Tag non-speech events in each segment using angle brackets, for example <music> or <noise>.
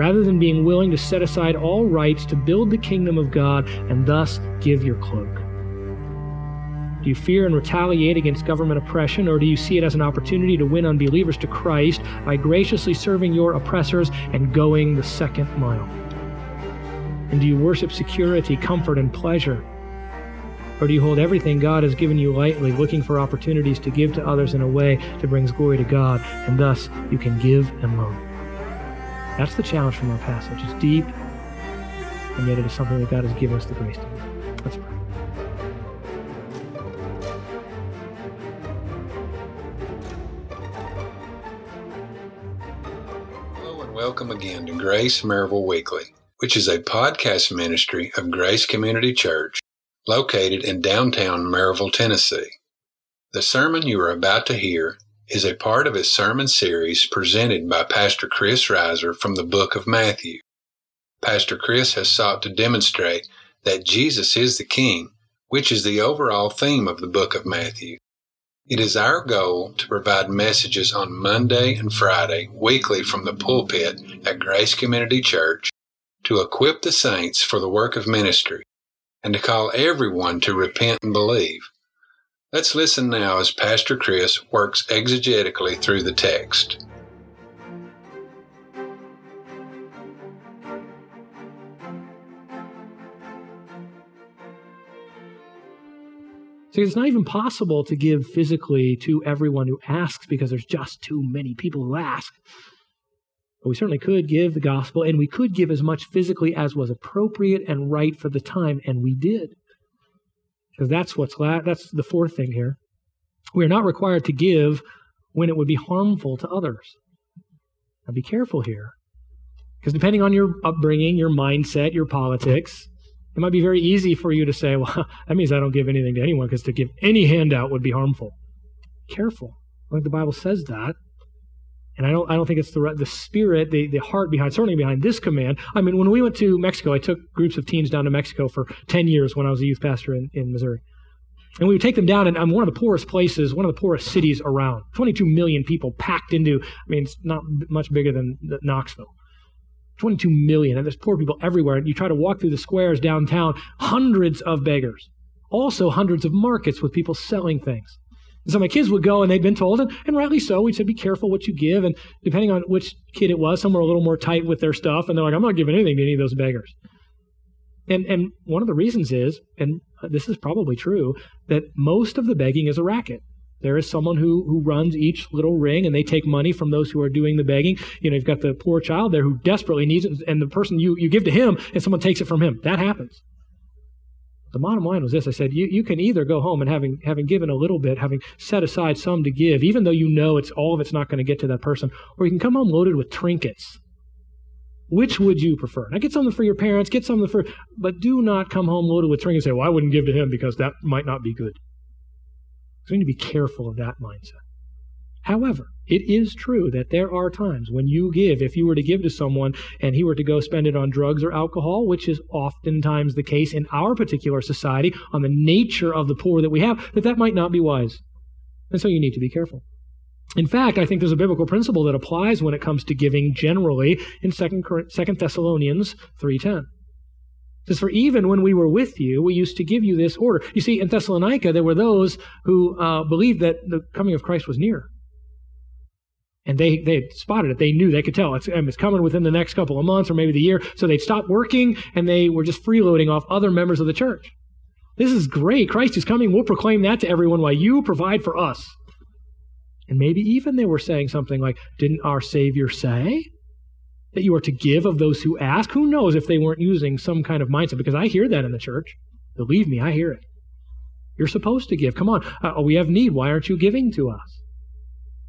rather than being willing to set aside all rights to build the kingdom of God and thus give your cloak? Do you fear and retaliate against government oppression, or do you see it as an opportunity to win unbelievers to Christ by graciously serving your oppressors and going the second mile? And do you worship security, comfort, and pleasure? Or do you hold everything God has given you lightly, looking for opportunities to give to others in a way that brings glory to God, and thus you can give and loan? That's the challenge from our passage. It's deep, and yet it is something that God has given us the grace to do. Let's pray. Hello, and welcome again to Grace Maryville Weekly, which is a podcast ministry of Grace Community Church located in downtown Maryville, Tennessee. The sermon you are about to hear is a part of a sermon series presented by Pastor Chris Reiser from the book of Matthew. Pastor Chris has sought to demonstrate that Jesus is the King, which is the overall theme of the book of Matthew. It is our goal to provide messages on Monday and Friday weekly from the pulpit at Grace Community Church to equip the saints for the work of ministry and to call everyone to repent and believe. Let's listen now as Pastor Chris works exegetically through the text. See, it's not even possible to give physically to everyone who asks because there's just too many people who ask. But we certainly could give the gospel, and we could give as much physically as was appropriate and right for the time, and we did. Because that's what's la- that's the fourth thing here. We are not required to give when it would be harmful to others. Now be careful here. Because depending on your upbringing, your mindset, your politics, it might be very easy for you to say, well, <laughs> that means I don't give anything to anyone because to give any handout would be harmful. Careful. Think the Bible says that. And I don't, I don't think it's the, the spirit, the, the heart behind, certainly behind this command. I mean, when we went to Mexico, I took groups of teens down to Mexico for 10 years when I was a youth pastor in, in Missouri. And we would take them down, and I'm one of the poorest places, one of the poorest cities around. 22 million people packed into, I mean, it's not much bigger than Knoxville. 22 million, and there's poor people everywhere. And you try to walk through the squares downtown, hundreds of beggars. Also, hundreds of markets with people selling things. And so my kids would go, and they'd been told, and, and rightly so, We'd said, be careful what you give. And depending on which kid it was, some were a little more tight with their stuff, and they're like, I'm not giving anything to any of those beggars. And, and one of the reasons is, and uh, this is probably true, that most of the begging is a racket. There is someone who, who runs each little ring and they take money from those who are doing the begging. You know, you've got the poor child there who desperately needs it, and the person you, you give to him and someone takes it from him. That happens. The bottom line was this I said, you, you can either go home and having, having given a little bit, having set aside some to give, even though you know it's all of it's not going to get to that person, or you can come home loaded with trinkets. Which would you prefer? Now get something for your parents, get something for, but do not come home loaded with trinkets and say, well, I wouldn't give to him because that might not be good. So we need to be careful of that mindset. However, it is true that there are times when you give, if you were to give to someone and he were to go spend it on drugs or alcohol, which is oftentimes the case in our particular society, on the nature of the poor that we have, that that might not be wise. And so you need to be careful. In fact, I think there's a biblical principle that applies when it comes to giving generally in 2 Thessalonians 3.10 It says, For even when we were with you, we used to give you this order. You see, in Thessalonica, there were those who uh, believed that the coming of Christ was near. And they, they spotted it. They knew, they could tell it's, it's coming within the next couple of months or maybe the year. So they'd stopped working and they were just freeloading off other members of the church. This is great. Christ is coming. We'll proclaim that to everyone while you provide for us. And maybe even they were saying something like, Didn't our Savior say? that you are to give of those who ask. Who knows if they weren't using some kind of mindset? Because I hear that in the church. Believe me, I hear it. You're supposed to give. Come on, uh, we have need. Why aren't you giving to us?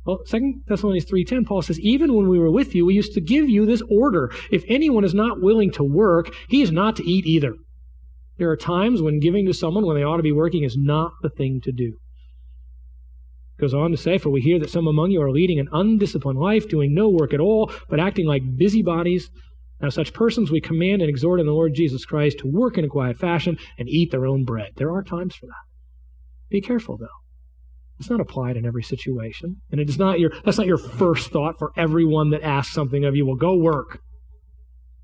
Well, 2 Thessalonians 3.10, Paul says, Even when we were with you, we used to give you this order. If anyone is not willing to work, he is not to eat either. There are times when giving to someone when they ought to be working is not the thing to do. Goes on to say, For we hear that some among you are leading an undisciplined life, doing no work at all, but acting like busybodies. Now, such persons we command and exhort in the Lord Jesus Christ to work in a quiet fashion and eat their own bread. There are times for that. Be careful, though. It's not applied in every situation. And it is not your that's not your first thought for everyone that asks something of you. Well, go work.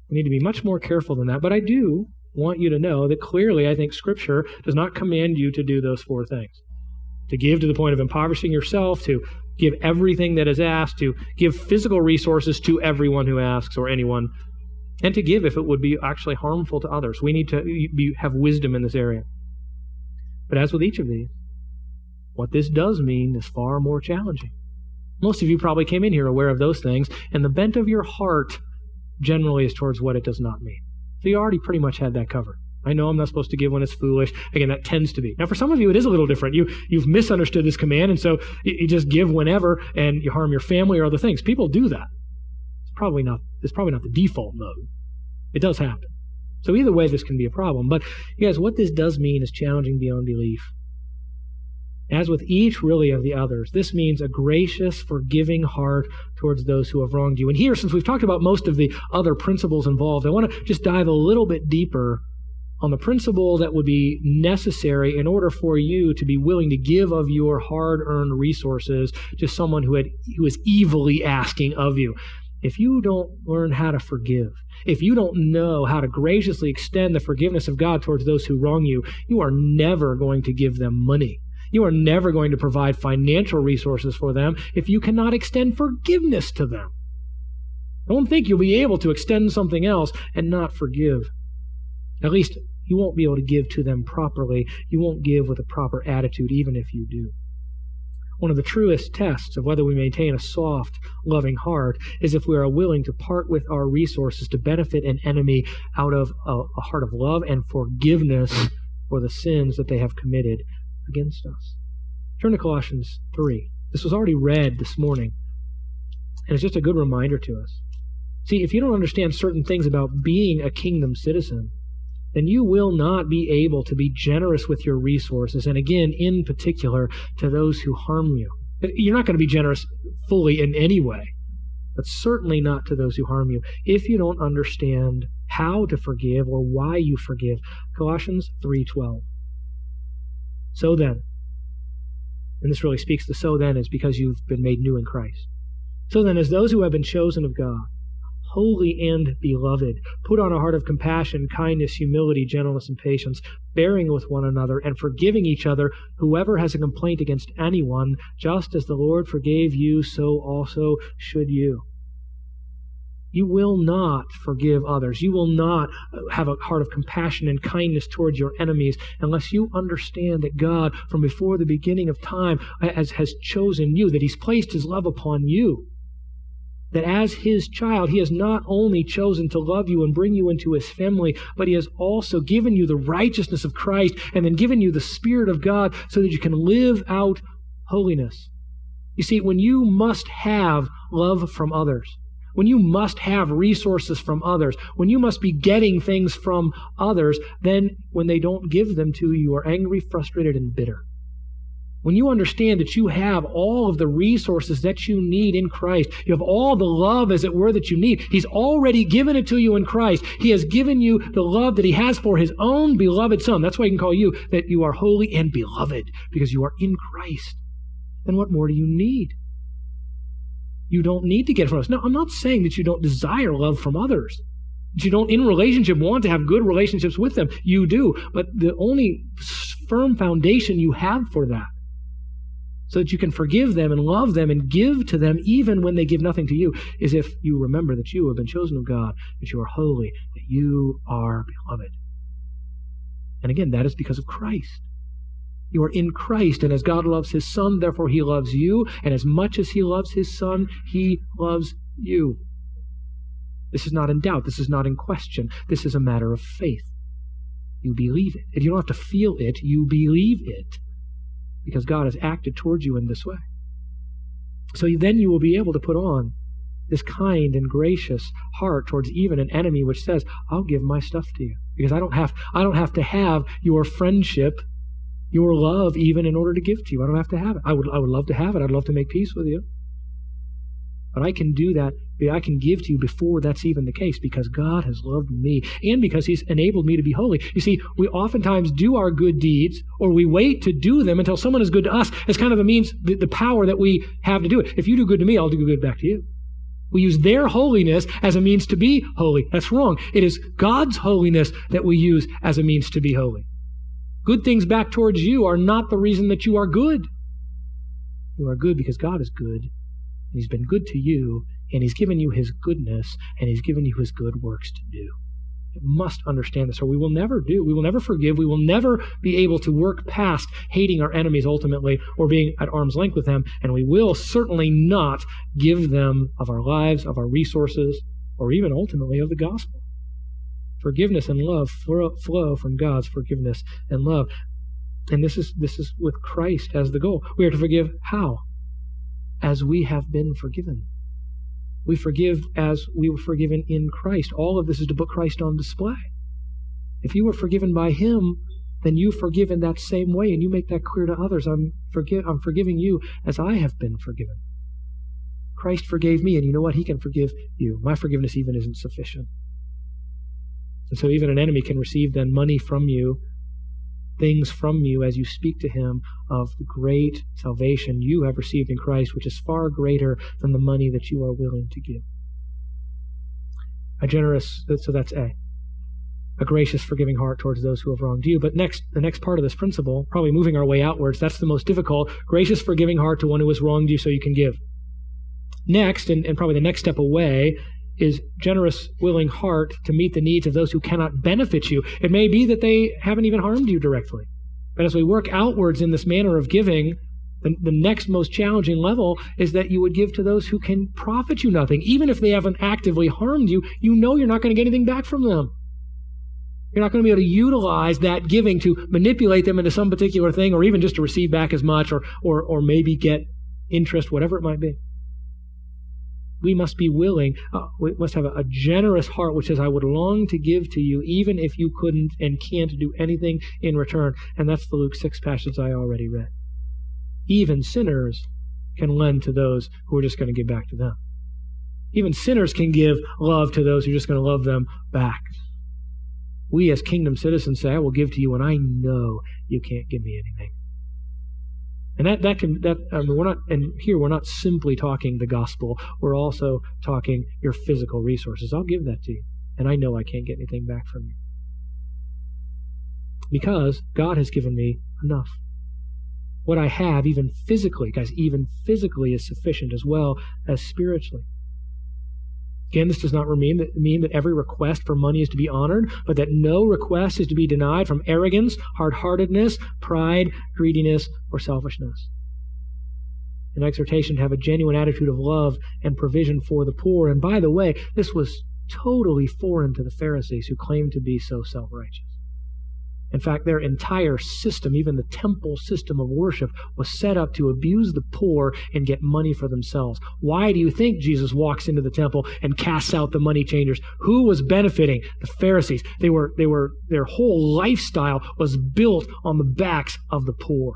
We need to be much more careful than that. But I do want you to know that clearly I think Scripture does not command you to do those four things to give to the point of impoverishing yourself, to give everything that is asked, to give physical resources to everyone who asks or anyone, and to give if it would be actually harmful to others. We need to be, have wisdom in this area. But as with each of these, what this does mean is far more challenging. Most of you probably came in here aware of those things, and the bent of your heart generally is towards what it does not mean. So you already pretty much had that covered. I know I'm not supposed to give when it's foolish. Again, that tends to be. Now, for some of you, it is a little different. You, you've misunderstood this command, and so you, just give whenever, and you harm your family or other things. People do that. It's probably not. It's probably not the default mode. It does happen. So either way, this can be a problem. But you guys, what this does mean is challenging beyond belief. As with each really of the others, this means a gracious, forgiving heart towards those who have wronged you. And here, since we've talked about most of the other principles involved, I want to just dive a little bit deeper on the principle that would be necessary in order for you to be willing to give of your hard-earned resources to someone who had who is evilly asking of you. If you don't learn how to forgive, if you don't know how to graciously extend the forgiveness of God towards those who wrong you, you are never going to give them money. You are never going to provide financial resources for them if you cannot extend forgiveness to them. Don't think you'll be able to extend something else and not forgive. At least you won't be able to give to them properly. You won't give with a proper attitude, even if you do. One of the truest tests of whether we maintain a soft, loving heart is if we are willing to part with our resources to benefit an enemy out of a, a heart of love and forgiveness for the sins that they have committed against us. Turn to Colossians 3. This was already read this morning, and it's just a good reminder to us. See, if you don't understand certain things about being a kingdom citizen, then you will not be able to be generous with your resources, and again, in particular, to those who harm you. You're not going to be generous fully in any way, but certainly not to those who harm you if you don't understand how to forgive or why you forgive. Colossians 3:12. So then, and this really speaks to so then is because you've been made new in Christ. So then, as those who have been chosen of God, holy and beloved. Put on a heart of compassion, kindness, humility, gentleness, and patience, bearing with one another and forgiving each other, whoever has a complaint against anyone, just as the Lord forgave you, so also should you. You will not forgive others. You will not uh, have a heart of compassion and kindness towards your enemies unless you understand that God, from before the beginning of time, has, has chosen you, that He's placed His love upon you that as his child, he has not only chosen to love you and bring you into his family, but he has also given you the righteousness of Christ and then given you the Spirit of God so that you can live out holiness. You see, when you must have love from others, when you must have resources from others, when you must be getting things from others, then when they don't give them to you, you are angry, frustrated, and bitter. When you understand that you have all of the resources that you need in Christ, you have all the love, as it were, that you need. He's already given it to you in Christ. He has given you the love that He has for His own beloved Son. That's why He can call you that you are holy and beloved, because you are in Christ. Then what more do you need? You don't need to get from us. Now, I'm not saying that you don't desire love from others. That you don't, in relationship, want to have good relationships with them. You do. But the only firm foundation you have for that so that you can forgive them and love them and give to them even when they give nothing to you, is if you remember that you have been chosen of God, that you are holy, that you are beloved. And again, that is because of Christ. You are in Christ, and as God loves his Son, therefore he loves you, and as much as he loves his Son, he loves you. This is not in doubt. This is not in question. This is a matter of faith. You believe it. And you don't have to feel it, you believe it because God has acted towards you in this way. So then you will be able to put on this kind and gracious heart towards even an enemy which says, I'll give my stuff to you. Because I don't have I don't have to have your friendship, your love even in order to give to you. I don't have to have it. I would I would love to have it. I'd love to make peace with you. But I can do that I can give to you before that's even the case because God has loved me and because He's enabled me to be holy. You see, we oftentimes do our good deeds or we wait to do them until someone is good to us as kind of a means, the, the power that we have to do it. If you do good to me, I'll do good back to you. We use their holiness as a means to be holy. That's wrong. It is God's holiness that we use as a means to be holy. Good things back towards you are not the reason that you are good. You are good because God is good, and He's been good to you, and He's given you His goodness, and He's given you His good works to do You must understand this, or we will never do. We will never forgive. We will never be able to work past hating our enemies ultimately or being at arm's length with them. And we will certainly not give them of our lives, of our resources, or even ultimately of the gospel. Forgiveness and love flow from God's forgiveness and love. And this is, this is with Christ as the goal. We are to forgive how? As we have been forgiven. We forgive as we were forgiven in Christ. All of this is to put Christ on display. If you were forgiven by Him, then you forgive in that same way, and you make that clear to others. I'm, forgi- I'm forgiving you as I have been forgiven. Christ forgave me, and you know what? He can forgive you. My forgiveness even isn't sufficient. And so even an enemy can receive then money from you things from you as you speak to him of the great salvation you have received in Christ, which is far greater than the money that you are willing to give. A generous, so that's A. A gracious, forgiving heart towards those who have wronged you. But next, the next part of this principle, probably moving our way outwards, that's the most difficult. Gracious, forgiving heart to one who has wronged you so you can give. Next, and, and probably the next step away, is generous, willing heart to meet the needs of those who cannot benefit you. It may be that they haven't even harmed you directly. But as we work outwards in this manner of giving, the, the next most challenging level is that you would give to those who can profit you nothing. Even if they haven't actively harmed you, you know you're not going to get anything back from them. You're not going to be able to utilize that giving to manipulate them into some particular thing or even just to receive back as much or, or, or maybe get interest, whatever it might be we must be willing, uh, we must have a, a, generous heart which says, I would long to give to you, even if you couldn't and can't do anything in return. And that's the Luke 6 passage I already read. Even sinners can lend to those who are just going to give back to them. Even sinners can give love to those who are just going to love them back. We, as kingdom citizens, say, I will give to you, and I know you can't give me anything. And that, that can that I mean, we're not and here we're not simply talking the gospel. We're also talking your physical resources. I'll give that to you. And I know I can't get anything back from you. Because God has given me enough. What I have, even physically, guys, even physically is sufficient as well as spiritually. Again, this does not mean that, mean that every request for money is to be honored, but that no request is to be denied from arrogance, hard heartedness, pride, greediness, or selfishness. An exhortation to have a genuine attitude of love and provision for the poor. And by the way, this was totally foreign to the Pharisees who claimed to be so self righteous. In fact, their entire system, even the temple system of worship, was set up to abuse the poor and get money for themselves. Why do you think Jesus walks into the temple and casts out the money changers? Who was benefiting? The Pharisees. They were, they were, their whole lifestyle was built on the backs of the poor.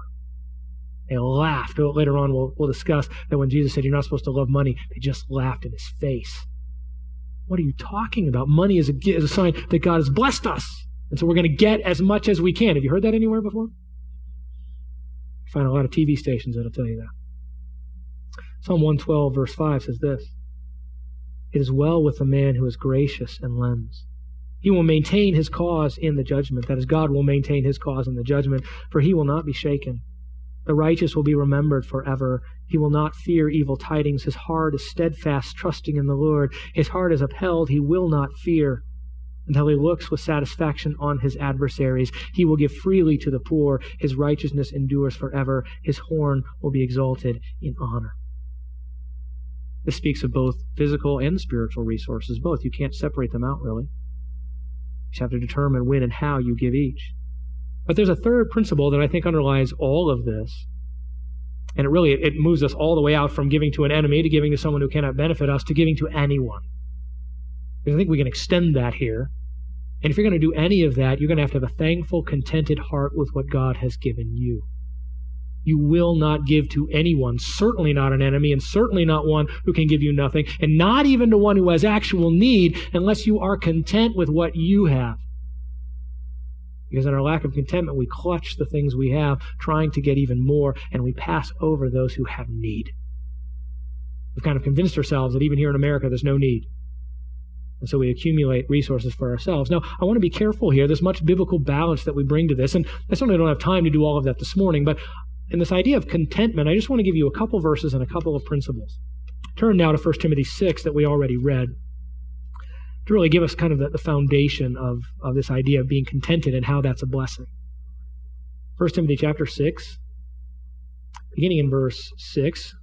They laughed. Later on, we'll, we'll discuss that when Jesus said, You're not supposed to love money, they just laughed in his face. What are you talking about? Money is a, is a sign that God has blessed us. And so we're going to get as much as we can. Have you heard that anywhere before? You find a lot of TV stations that'll tell you that. Psalm 112, verse 5 says this It is well with the man who is gracious and lends. He will maintain his cause in the judgment. That is, God will maintain his cause in the judgment, for he will not be shaken. The righteous will be remembered forever. He will not fear evil tidings. His heart is steadfast, trusting in the Lord. His heart is upheld. He will not fear until he looks with satisfaction on his adversaries. He will give freely to the poor. His righteousness endures forever. His horn will be exalted in honor. This speaks of both physical and spiritual resources, both. You can't separate them out, really. You just have to determine when and how you give each. But there's a third principle that I think underlies all of this. And it really it moves us all the way out from giving to an enemy to giving to someone who cannot benefit us to giving to anyone. Because I think we can extend that here. And if you're going to do any of that, you're going to have to have a thankful, contented heart with what God has given you. You will not give to anyone, certainly not an enemy, and certainly not one who can give you nothing, and not even to one who has actual need, unless you are content with what you have. Because in our lack of contentment, we clutch the things we have, trying to get even more, and we pass over those who have need. We've kind of convinced ourselves that even here in America, there's no need. And so we accumulate resources for ourselves. Now, I want to be careful here. There's much biblical balance that we bring to this. And I certainly don't have time to do all of that this morning. But in this idea of contentment, I just want to give you a couple verses and a couple of principles. Turn now to 1 Timothy 6 that we already read to really give us kind of the, the foundation of, of this idea of being contented and how that's a blessing. 1 Timothy chapter 6, beginning in verse 6,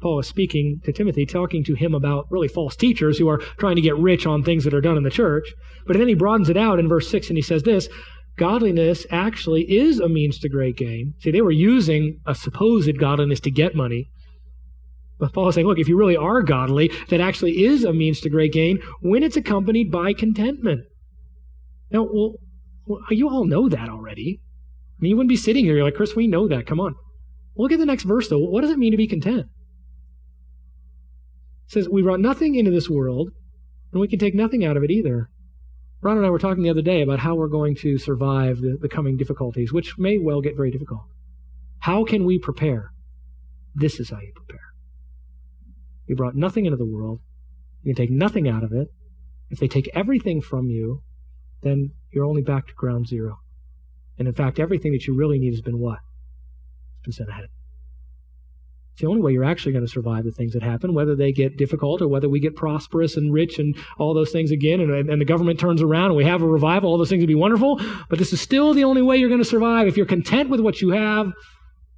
Paul is speaking to Timothy, talking to him about really false teachers who are trying to get rich on things that are done in the church. But then he broadens it out in verse 6 and he says this Godliness actually is a means to great gain. See, they were using a supposed godliness to get money. But Paul is saying, look, if you really are godly, that actually is a means to great gain when it's accompanied by contentment. Now, well, you all know that already. I mean, you wouldn't be sitting here. You're like, Chris, we know that. Come on. Look at the next verse, though. What does it mean to be content? Says, We brought nothing into this world, and we can take nothing out of it either. Ron and I were talking the other day about how we're going to survive the, the coming difficulties, which may well get very difficult. How can we prepare? This is how you prepare. You brought nothing into the world. You can take nothing out of it. If they take everything from you, then you're only back to ground zero. And in fact, everything that you really need has been what? It's been sent ahead. It's the only way you're actually going to survive the things that happen, whether they get difficult or whether we get prosperous and rich and all those things again, and, and the government turns around and we have a revival, all those things would be wonderful. But this is still the only way you're going to survive. If you're content with what you have,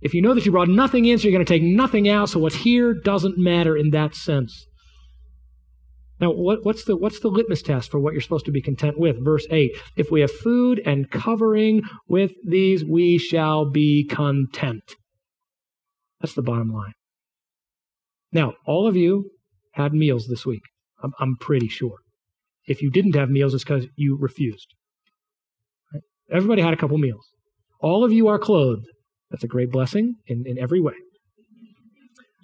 if you know that you brought nothing in, so you're going to take nothing out, so what's here doesn't matter in that sense. Now, what, what's, the, what's the litmus test for what you're supposed to be content with? Verse 8 If we have food and covering with these, we shall be content. That's the bottom line. Now, all of you had meals this week. I'm, I'm pretty sure. If you didn't have meals, it's because you refused. Right? Everybody had a couple meals. All of you are clothed. That's a great blessing in, in every way.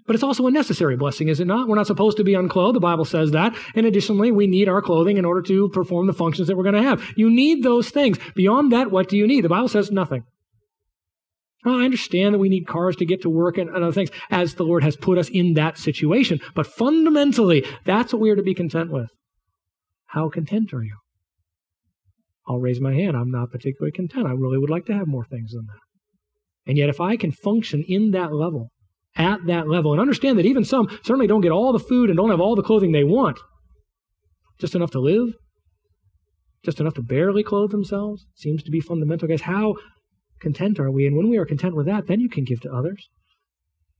But it's also a necessary blessing, is it not? We're not supposed to be unclothed. The Bible says that. And additionally, we need our clothing in order to perform the functions that we're going to have. You need those things. Beyond that, what do you need? The Bible says nothing. I understand that we need cars to get to work and, other things as the Lord has put us in that situation. But fundamentally, that's what we are to be content with. How content are you? I'll raise my hand. I'm not particularly content. I really would like to have more things than that. And yet, if I can function in that level, at that level, and understand that even some certainly don't get all the food and don't have all the clothing they want, just enough to live, just enough to barely clothe themselves, seems to be fundamental. Guys, how content are we? And when we are content with that, then you can give to others.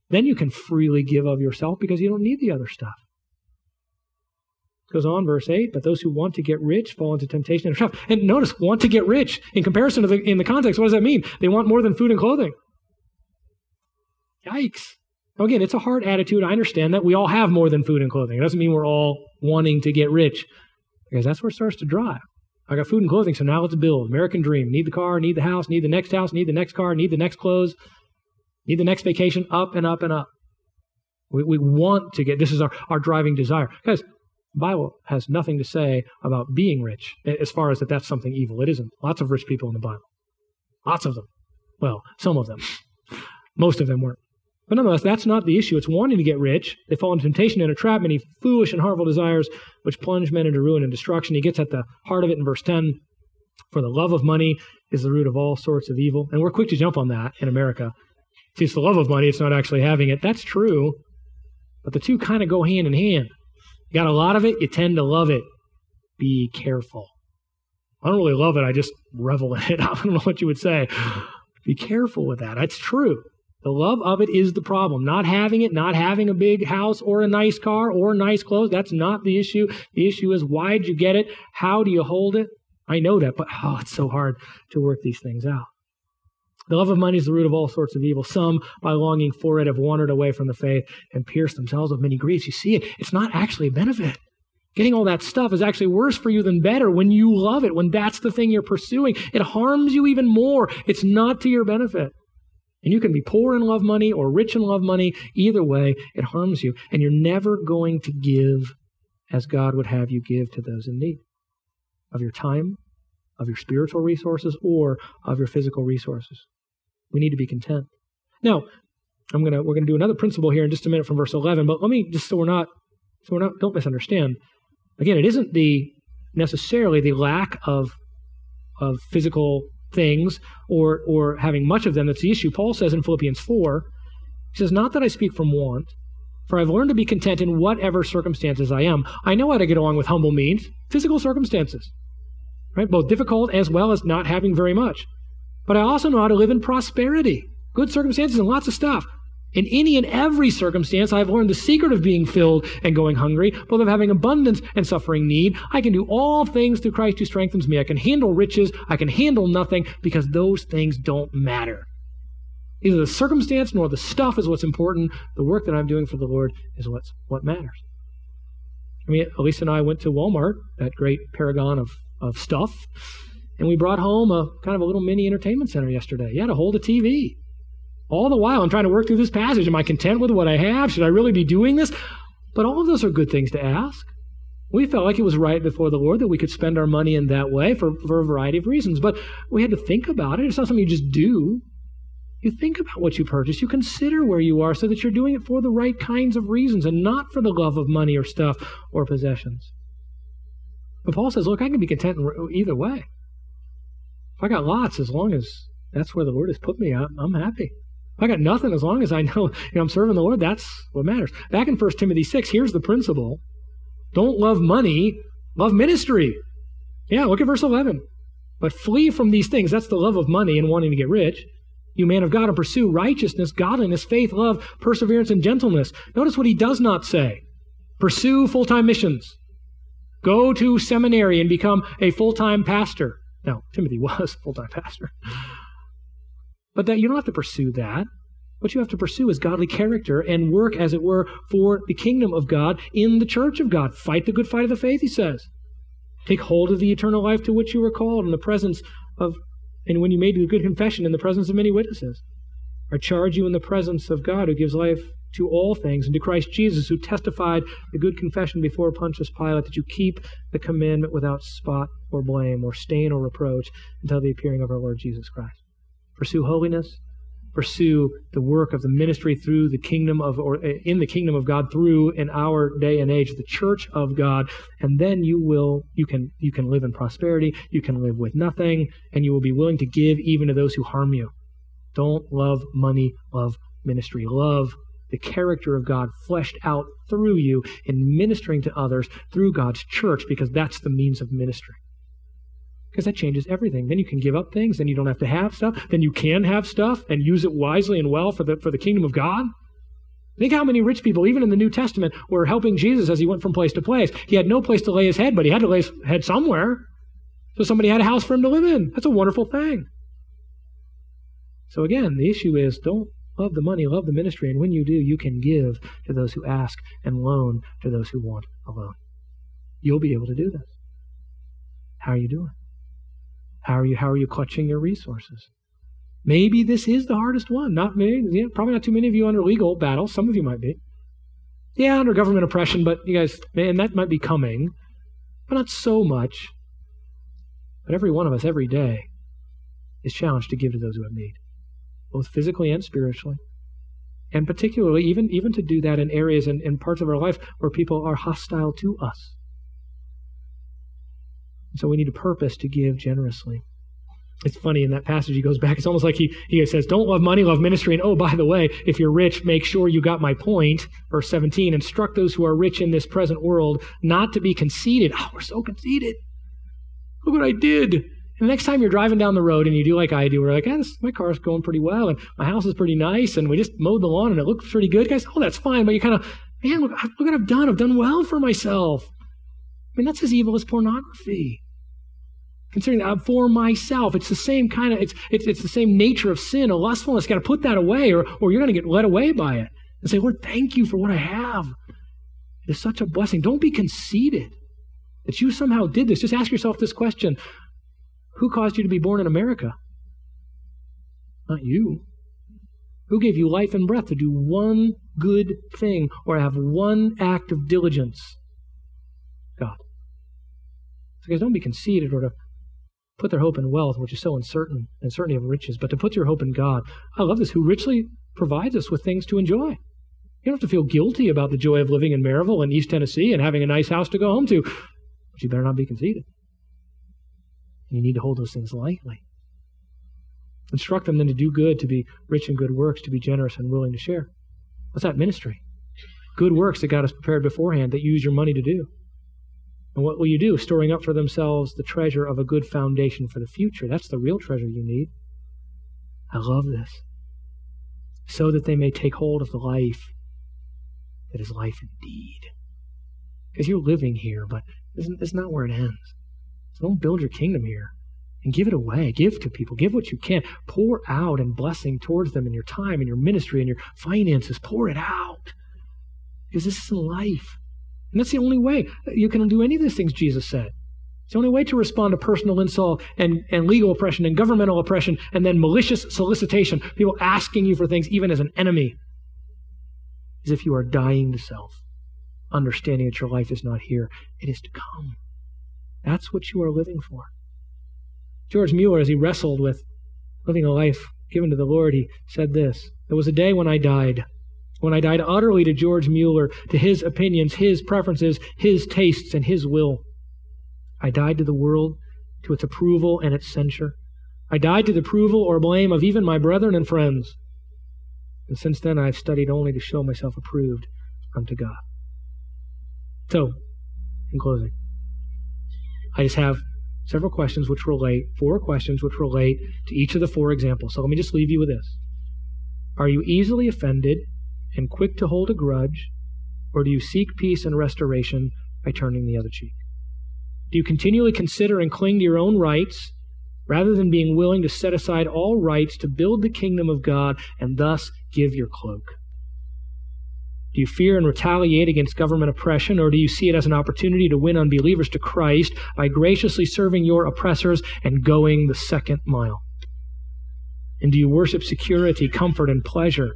Then you can freely give of yourself because you don't need the other stuff. It goes on, verse 8, but those who want to get rich fall into temptation and trap. And notice, want to get rich. In comparison to the, in the context, what does that mean? They want more than food and clothing. Yikes. Now, again, it's a hard attitude. I understand that. We all have more than food and clothing. It doesn't mean we're all wanting to get rich because that's where it starts to drive. I got food and clothing, so now let's build. American dream. Need the car, need the house, need the next house, need the next car, need the next clothes, need the next vacation, up and up and up. We, we want to get, this is our, our driving desire. Guys, Bible has nothing to say about being rich as far as that that's something evil. It isn't. Lots of rich people in the Bible. Lots of them. Well, some of them. Most of them weren't. But nonetheless, that's not the issue. It's wanting to get rich. They fall into temptation and trap, many foolish and harmful desires, which plunge men into ruin and destruction. He gets at the heart of it in verse 10. For the love of money is the root of all sorts of evil. And we're quick to jump on that in America. See, it's the love of money, it's not actually having it. That's true. But the two kind of go hand in hand. You got a lot of it, you tend to love it. Be careful. I don't really love it, I just revel in it. <laughs> I don't know what you would say. Be careful with that. That's true. The love of it is the problem. Not having it, not having a big house or a nice car or nice clothes, that's not the issue. The issue is why did you get it? How do you hold it? I know that, but oh, it's so hard to work these things out. The love of money is the root of all sorts of evil. Some, by longing for it, have wandered away from the faith and pierced themselves with many griefs. You see it, it's not actually a benefit. Getting all that stuff is actually worse for you than better when you love it, when that's the thing you're pursuing. It harms you even more. It's not to your benefit. And you can be poor and love money or rich and love money. Either way, it harms you. And you're never going to give as God would have you give to those in need of your time, of your spiritual resources, or of your physical resources. We need to be content. Now, I'm gonna we're gonna do another principle here in just a minute from verse 11. But let me just so we're not so we're not don't misunderstand. Again, it isn't the necessarily the lack of of physical things or or having much of them that's the issue. Paul says in Philippians 4, he says, Not that I speak from want, for I've learned to be content in whatever circumstances I am. I know how to get along with humble means, physical circumstances, right? Both difficult as well as not having very much. But I also know how to live in prosperity, good circumstances and lots of stuff. In any and every circumstance, I have learned the secret of being filled and going hungry, both of having abundance and suffering need. I can do all things through Christ who strengthens me. I can handle riches. I can handle nothing because those things don't matter. Neither the circumstance nor the stuff is what's important. The work that I'm doing for the Lord is what's what matters. I mean, Elisa and I went to Walmart, that great paragon of, of stuff, and we brought home a kind of a little mini entertainment center yesterday. You had to hold a TV. All the while, I'm trying to work through this passage. Am I content with what I have? Should I really be doing this? But all of those are good things to ask. We felt like it was right before the Lord that we could spend our money in that way for, for a variety of reasons. But we had to think about it. It's not something you just do. You think about what you purchase. You consider where you are so that you're doing it for the right kinds of reasons and not for the love of money or stuff or possessions. But Paul says, look, I can be content either way. If I got lots, as long as that's where the Lord has put me, I'm, I'm happy. I got nothing as long as I know, <laughs> you know I'm serving the Lord. That's what matters. Back in 1 Timothy 6, here's the principle. Don't love money, love ministry. Yeah, look at verse 11. But flee from these things. That's the love of money and wanting to get rich. You man of God, and pursue righteousness, godliness, faith, love, perseverance, and gentleness. Notice what he does not say. Pursue full time missions. Go to seminary and become a full time pastor. Now, Timothy <laughs> was a full time pastor. But that you don't have to pursue that. What you have to pursue is godly character and work, as it were, for the kingdom of God in the church of God. Fight the good fight of the faith, he says. Take hold of the eternal life to which you were called in the presence of, and when you made the good confession in the presence of many witnesses. I charge you in the presence of God who gives life to all things, and to Christ Jesus, who testified the good confession before Pontius Pilate, that you keep the commandment without spot or blame or stain or reproach until the appearing of our Lord Jesus Christ pursue holiness, pursue the work of the ministry through the kingdom of, or uh, in the kingdom of God through in our day and age, the church of God, and then you will, you can, you can live in prosperity, you can live with nothing, and you will be willing to give even to those who harm you. Don't love money, love ministry. Love the character of God fleshed out through you in ministering to others through God's church because that's the means of ministry because that changes everything. Then you can give up things, then you don't have to have stuff, then you can have stuff and use it wisely and well for the, for the kingdom of God. Think how many rich people, even in the New Testament, were helping Jesus as he went from place to place. He had no place to lay his head, but he had to lay his head somewhere. So somebody had a house for him to live in. That's a wonderful thing. So again, the issue is don't love the money, love the ministry, and when you do, you can give to those who ask and loan to those who want a loan. You'll be able to do this. How are you doing? How are you, how are you clutching your resources? Maybe this is the hardest one. Not many, yeah, probably not too many of you under legal battle. Some of you might be. Yeah, under government oppression, but you guys, man, that might be coming, but not so much. But every one of us, every day, is challenged to give to those who have need, both physically and spiritually. And particularly, even, even to do that in areas and in, in parts of our life where people are hostile to us. So we need a purpose to give generously. It's funny in that passage he goes back. It's almost like he, he says, Don't love money, love ministry. And oh, by the way, if you're rich, make sure you got my point. Verse 17 instruct those who are rich in this present world not to be conceited. Oh, we're so conceited. Look what I did. And the next time you're driving down the road and you do like I do, we're like, ah, this, my car's going pretty well and my house is pretty nice and we just mowed the lawn and it looks pretty good. Guys, oh, that's fine. But you kind of, man, look, look what I've done. I've done well for myself. I mean, that's as evil as pornography considering for myself. It's the same kind of, it's, it's, it's the same nature of sin, a lustfulness. Got to put that away or, or you're going to get led away by it. And say, Lord, thank you for what I have. It is such a blessing. Don't be conceited that you somehow did this. Just ask yourself this question Who caused you to be born in America? Not you. Who gave you life and breath to do one good thing or have one act of diligence? God. So guys, don't be conceited or to put their hope in wealth, which is so uncertain, and certainty of riches, but to put your hope in God. I love this, who richly provides us with things to enjoy. You don't have to feel guilty about the joy of living in Maryville and East Tennessee and having a nice house to go home to, but you better not be conceited. You need to hold those things lightly. Instruct them then to do good, to be rich in good works, to be generous and willing to share. What's that ministry? Good works that God has prepared beforehand that you use your money to do. And what will you do? Storing up for themselves the treasure of a good foundation for the future. That's the real treasure you need. I love this. So that they may take hold of the life that is life indeed. Because you're living here, but it's not where it ends. So don't build your kingdom here and give it away. Give to people. Give what you can. Pour out and blessing towards them in your time, in your ministry, in your finances. Pour it out. Because this isn't life. And that's the only way. You can do any of these things Jesus said. It's the only way to respond to personal insult and, and legal oppression and governmental oppression and then malicious solicitation, people asking you for things even as an enemy, is if you are dying to self, understanding that your life is not here, it is to come. That's what you are living for. George Mueller, as he wrestled with living a life given to the Lord, he said this. There was a day when I died when I died utterly to George Mueller, to his opinions, his preferences, his tastes, and his will. I died to the world, to its approval and its censure. I died to the approval or blame of even my brethren and friends. And since then, I've studied only to show myself approved unto God. So, in closing, I just have several questions which relate, four questions which relate to each of the four examples. So let me just leave you with this. Are you easily offended and quick to hold a grudge, or do you seek peace and restoration by turning the other cheek? Do you continually consider and cling to your own rights rather than being willing to set aside all rights to build the kingdom of God and thus give your cloak? Do you fear and retaliate against government oppression, or do you see it as an opportunity to win unbelievers to Christ by graciously serving your oppressors and going the second mile? And do you worship security, comfort, and pleasure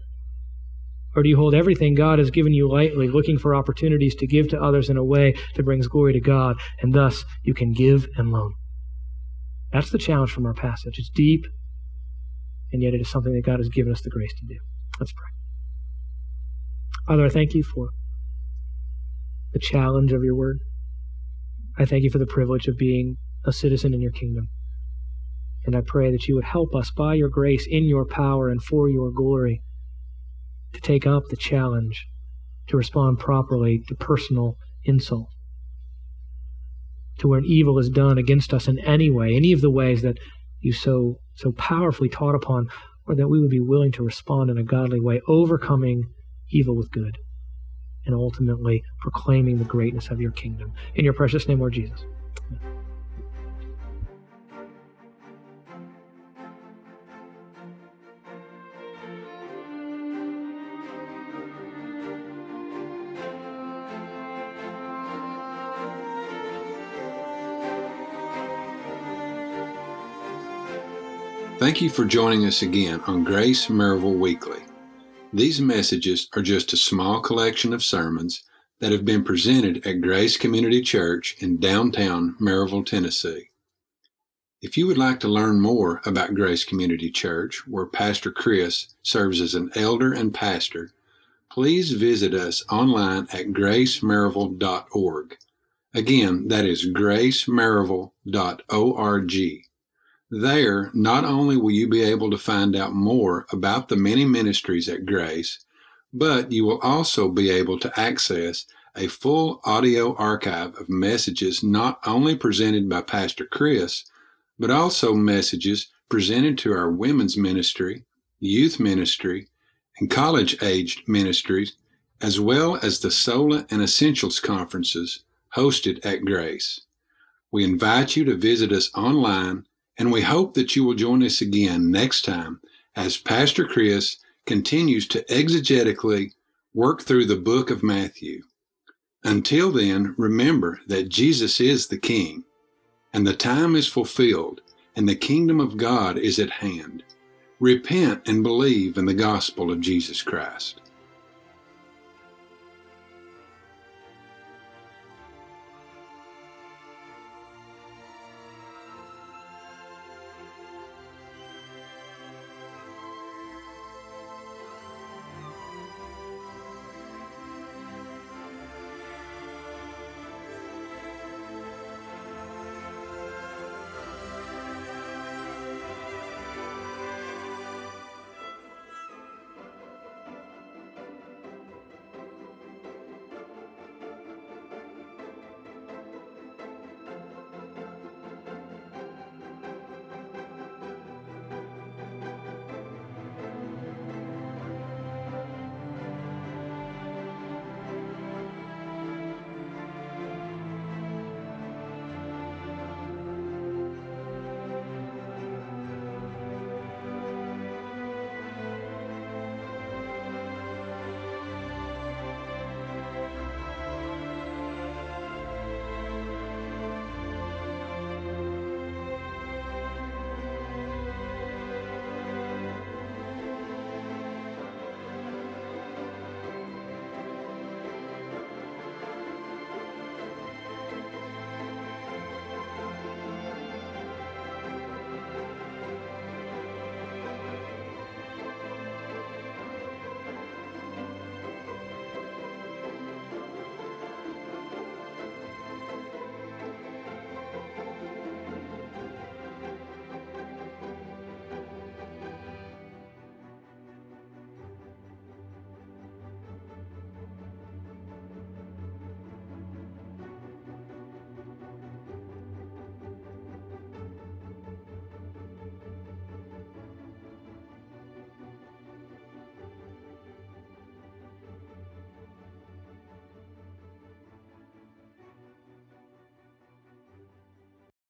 or do you hold everything God has given you lightly, looking for opportunities to give to others in a way that brings glory to God, and thus you can give and loan? That's the challenge from our passage. It's deep, and yet it is something that God has given us the grace to do. Let's pray. Father, I thank you for the challenge of your word. I thank you for the privilege of being a citizen in your kingdom. And I pray that you would help us by your grace, in your power, and for your glory to take up the challenge to respond properly to personal insult, to where evil is done against us in any way, any of the ways that you so so powerfully taught upon, or that we would be willing to respond in a godly way, overcoming evil with good, and ultimately proclaiming the greatness of your kingdom. In your precious name, Lord Jesus. Amen. Thank you for joining us again on Grace Maryville Weekly. These messages are just a small collection of sermons that have been presented at Grace Community Church in downtown Maryville, Tennessee. If you would like to learn more about Grace Community Church, where Pastor Chris serves as an elder and pastor, please visit us online at gracemaryville.org. Again, that is gracemaryville.org. There, not only will you be able to find out more about the many ministries at Grace, but you will also be able to access a full audio archive of messages not only presented by Pastor Chris, but also messages presented to our women's ministry, youth ministry, and college aged ministries, as well as the Sola and Essentials conferences hosted at Grace. We invite you to visit us online and we hope that you will join us again next time as Pastor Chris continues to exegetically work through the book of Matthew. Until then, remember that Jesus is the King, and the time is fulfilled, and the kingdom of God is at hand. Repent and believe in the gospel of Jesus Christ.